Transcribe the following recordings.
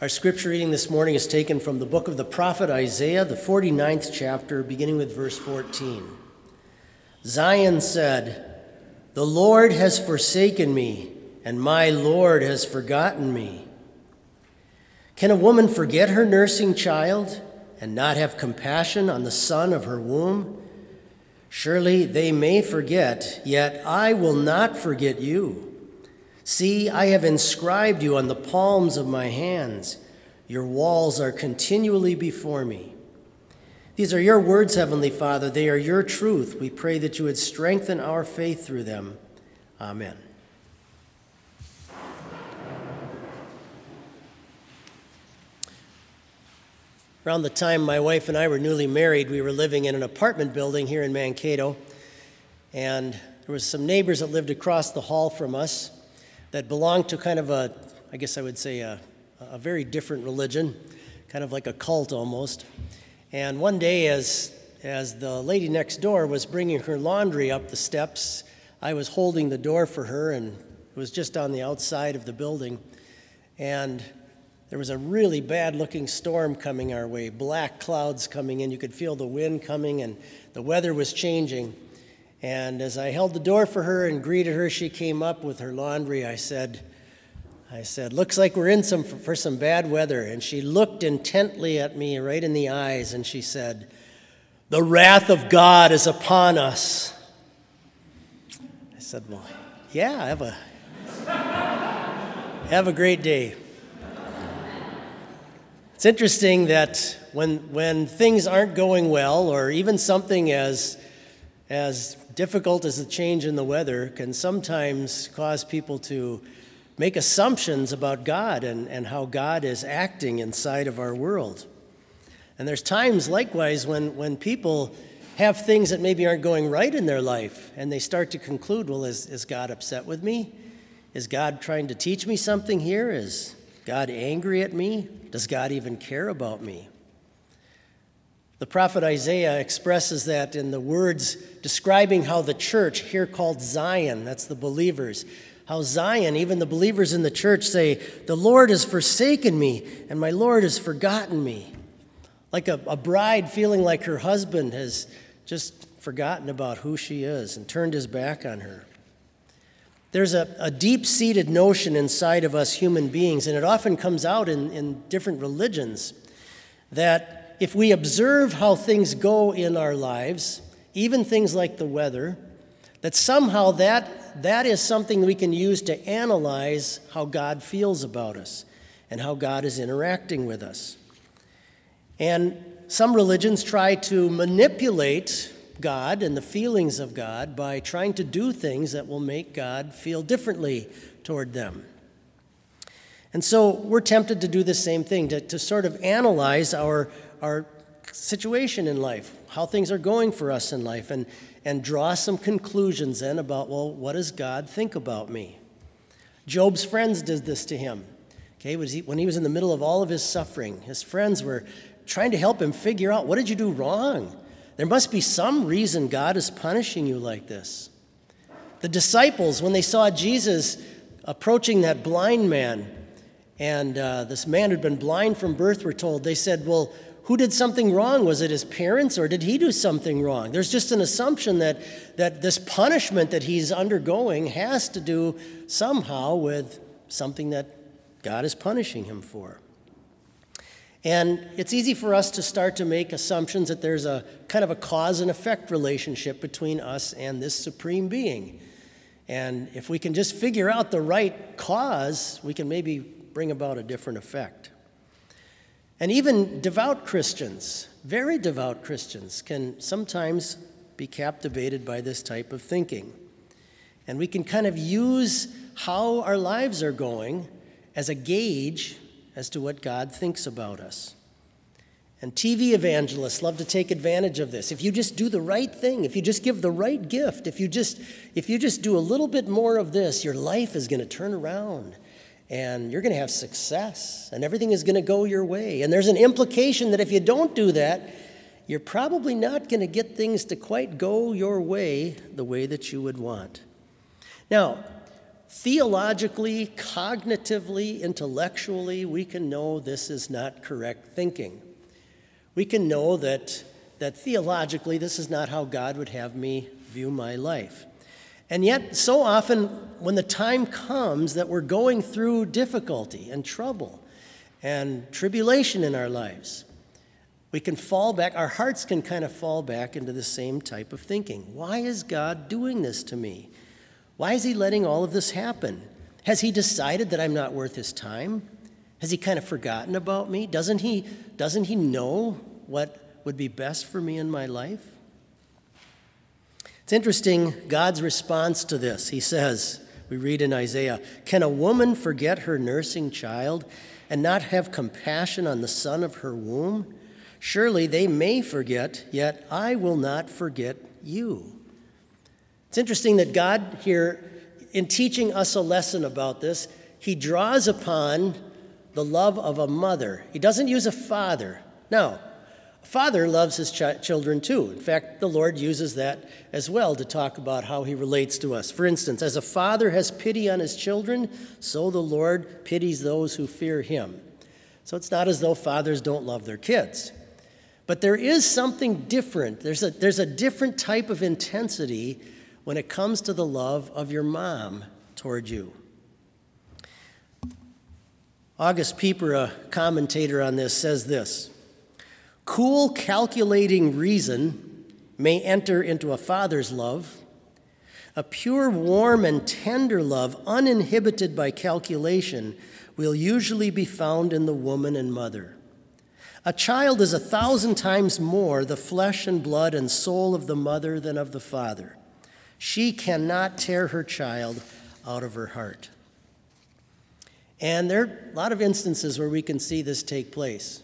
Our scripture reading this morning is taken from the book of the prophet Isaiah, the 49th chapter, beginning with verse 14. Zion said, The Lord has forsaken me, and my Lord has forgotten me. Can a woman forget her nursing child and not have compassion on the son of her womb? Surely they may forget, yet I will not forget you. See, I have inscribed you on the palms of my hands. Your walls are continually before me. These are your words, Heavenly Father. They are your truth. We pray that you would strengthen our faith through them. Amen. Around the time my wife and I were newly married, we were living in an apartment building here in Mankato, and there was some neighbors that lived across the hall from us that belonged to kind of a, I guess I would say, a, a very different religion, kind of like a cult almost. And one day, as, as the lady next door was bringing her laundry up the steps, I was holding the door for her, and it was just on the outside of the building. And there was a really bad looking storm coming our way, black clouds coming in. You could feel the wind coming, and the weather was changing. And as I held the door for her and greeted her, she came up with her laundry. I said, I said, looks like we're in some for some bad weather. And she looked intently at me right in the eyes and she said, The wrath of God is upon us. I said, Well, yeah, have a have a great day. It's interesting that when when things aren't going well, or even something as as difficult as the change in the weather can sometimes cause people to make assumptions about God and, and how God is acting inside of our world. And there's times, likewise, when, when people have things that maybe aren't going right in their life and they start to conclude, well, is, is God upset with me? Is God trying to teach me something here? Is God angry at me? Does God even care about me? The prophet Isaiah expresses that in the words describing how the church, here called Zion, that's the believers, how Zion, even the believers in the church, say, The Lord has forsaken me, and my Lord has forgotten me. Like a, a bride feeling like her husband has just forgotten about who she is and turned his back on her. There's a, a deep seated notion inside of us human beings, and it often comes out in, in different religions, that if we observe how things go in our lives, even things like the weather, that somehow that, that is something we can use to analyze how God feels about us and how God is interacting with us. And some religions try to manipulate God and the feelings of God by trying to do things that will make God feel differently toward them. And so we're tempted to do the same thing, to, to sort of analyze our our situation in life, how things are going for us in life, and, and draw some conclusions then about, well, what does God think about me? Job's friends did this to him. Okay, was he, when he was in the middle of all of his suffering, his friends were trying to help him figure out what did you do wrong? There must be some reason God is punishing you like this. The disciples, when they saw Jesus approaching that blind man, and uh, this man who'd been blind from birth, were told, they said, Well, who did something wrong? Was it his parents or did he do something wrong? There's just an assumption that, that this punishment that he's undergoing has to do somehow with something that God is punishing him for. And it's easy for us to start to make assumptions that there's a kind of a cause and effect relationship between us and this supreme being. And if we can just figure out the right cause, we can maybe bring about a different effect. And even devout Christians, very devout Christians, can sometimes be captivated by this type of thinking. And we can kind of use how our lives are going as a gauge as to what God thinks about us. And TV evangelists love to take advantage of this. If you just do the right thing, if you just give the right gift, if you just if you just do a little bit more of this, your life is going to turn around and you're going to have success and everything is going to go your way. And there's an implication that if you don't do that, you're probably not going to get things to quite go your way the way that you would want. Now, theologically, cognitively, intellectually, we can know this is not correct thinking. We can know that, that theologically, this is not how God would have me view my life. And yet, so often, when the time comes that we're going through difficulty and trouble and tribulation in our lives, we can fall back, our hearts can kind of fall back into the same type of thinking. Why is God doing this to me? Why is He letting all of this happen? Has He decided that I'm not worth His time? Has He kind of forgotten about me? Doesn't He, doesn't he know what would be best for me in my life? It's interesting, God's response to this. He says, we read in Isaiah, Can a woman forget her nursing child and not have compassion on the son of her womb? Surely they may forget, yet I will not forget you. It's interesting that God here, in teaching us a lesson about this, he draws upon the love of a mother. He doesn't use a father. No, father loves his ch- children too. In fact, the Lord uses that as well to talk about how he relates to us. For instance, as a father has pity on his children, so the Lord pities those who fear him. So it's not as though fathers don't love their kids. But there is something different. There's a, there's a different type of intensity when it comes to the love of your mom toward you. August Pieper, a commentator on this, says this Cool, calculating reason may enter into a father's love. A pure, warm, and tender love, uninhibited by calculation, will usually be found in the woman and mother. A child is a thousand times more the flesh and blood and soul of the mother than of the father. She cannot tear her child out of her heart. And there are a lot of instances where we can see this take place.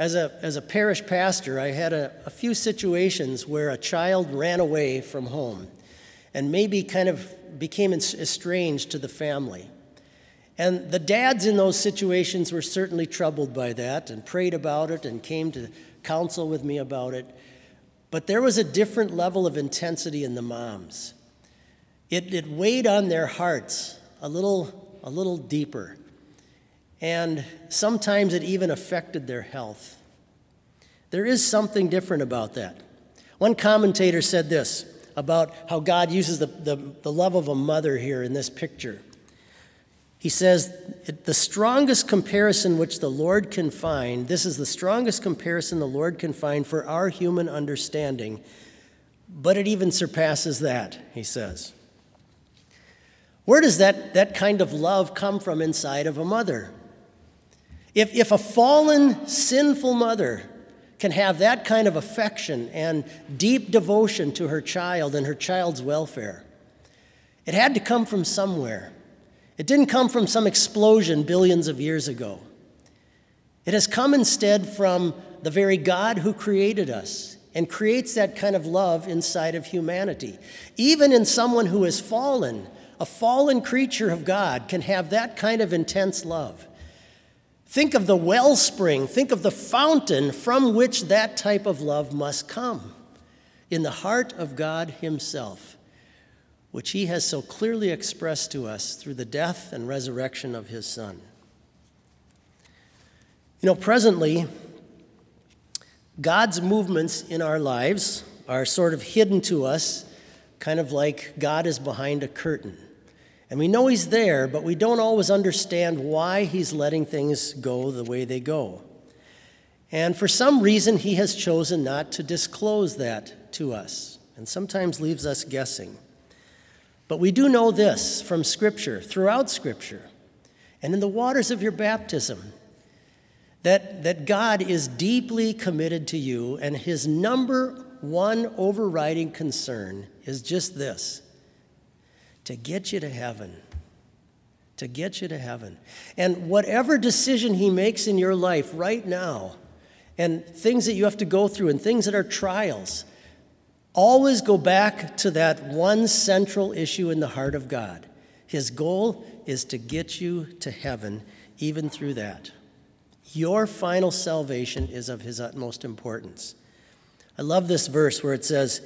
As a, as a parish pastor, I had a, a few situations where a child ran away from home and maybe kind of became estranged to the family. And the dads in those situations were certainly troubled by that and prayed about it and came to counsel with me about it. But there was a different level of intensity in the moms. It, it weighed on their hearts a little, a little deeper and sometimes it even affected their health. There is something different about that. One commentator said this about how God uses the, the, the love of a mother here in this picture. He says, the strongest comparison which the Lord can find, this is the strongest comparison the Lord can find for our human understanding, but it even surpasses that, he says. Where does that, that kind of love come from inside of a mother? If, if a fallen, sinful mother can have that kind of affection and deep devotion to her child and her child's welfare, it had to come from somewhere. It didn't come from some explosion billions of years ago. It has come instead from the very God who created us and creates that kind of love inside of humanity. Even in someone who is fallen, a fallen creature of God can have that kind of intense love. Think of the wellspring, think of the fountain from which that type of love must come in the heart of God Himself, which He has so clearly expressed to us through the death and resurrection of His Son. You know, presently, God's movements in our lives are sort of hidden to us, kind of like God is behind a curtain. And we know He's there, but we don't always understand why He's letting things go the way they go. And for some reason, He has chosen not to disclose that to us, and sometimes leaves us guessing. But we do know this from Scripture, throughout Scripture, and in the waters of your baptism, that, that God is deeply committed to you, and His number one overriding concern is just this to get you to heaven. To get you to heaven. And whatever decision He makes in your life right now, and things that you have to go through, and things that are trials, always go back to that one central issue in the heart of God. His goal is to get you to heaven, even through that. Your final salvation is of His utmost importance. I love this verse where it says,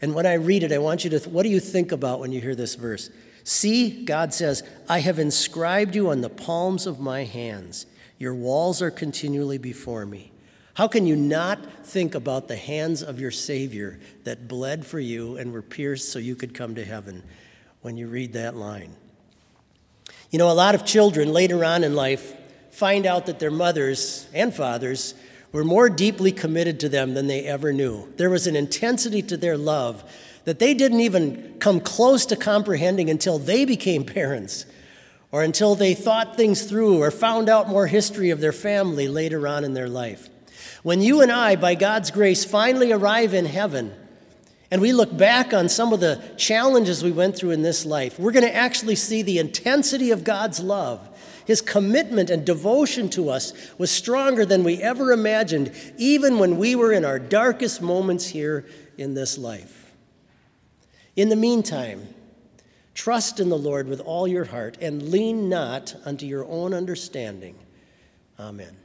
and when I read it, I want you to, th- what do you think about when you hear this verse? See, God says, I have inscribed you on the palms of my hands. Your walls are continually before me. How can you not think about the hands of your Savior that bled for you and were pierced so you could come to heaven when you read that line? You know, a lot of children later on in life find out that their mothers and fathers were more deeply committed to them than they ever knew. There was an intensity to their love that they didn't even come close to comprehending until they became parents or until they thought things through or found out more history of their family later on in their life. When you and I, by God's grace, finally arrive in heaven, and we look back on some of the challenges we went through in this life, we're going to actually see the intensity of God's love. His commitment and devotion to us was stronger than we ever imagined, even when we were in our darkest moments here in this life. In the meantime, trust in the Lord with all your heart and lean not unto your own understanding. Amen.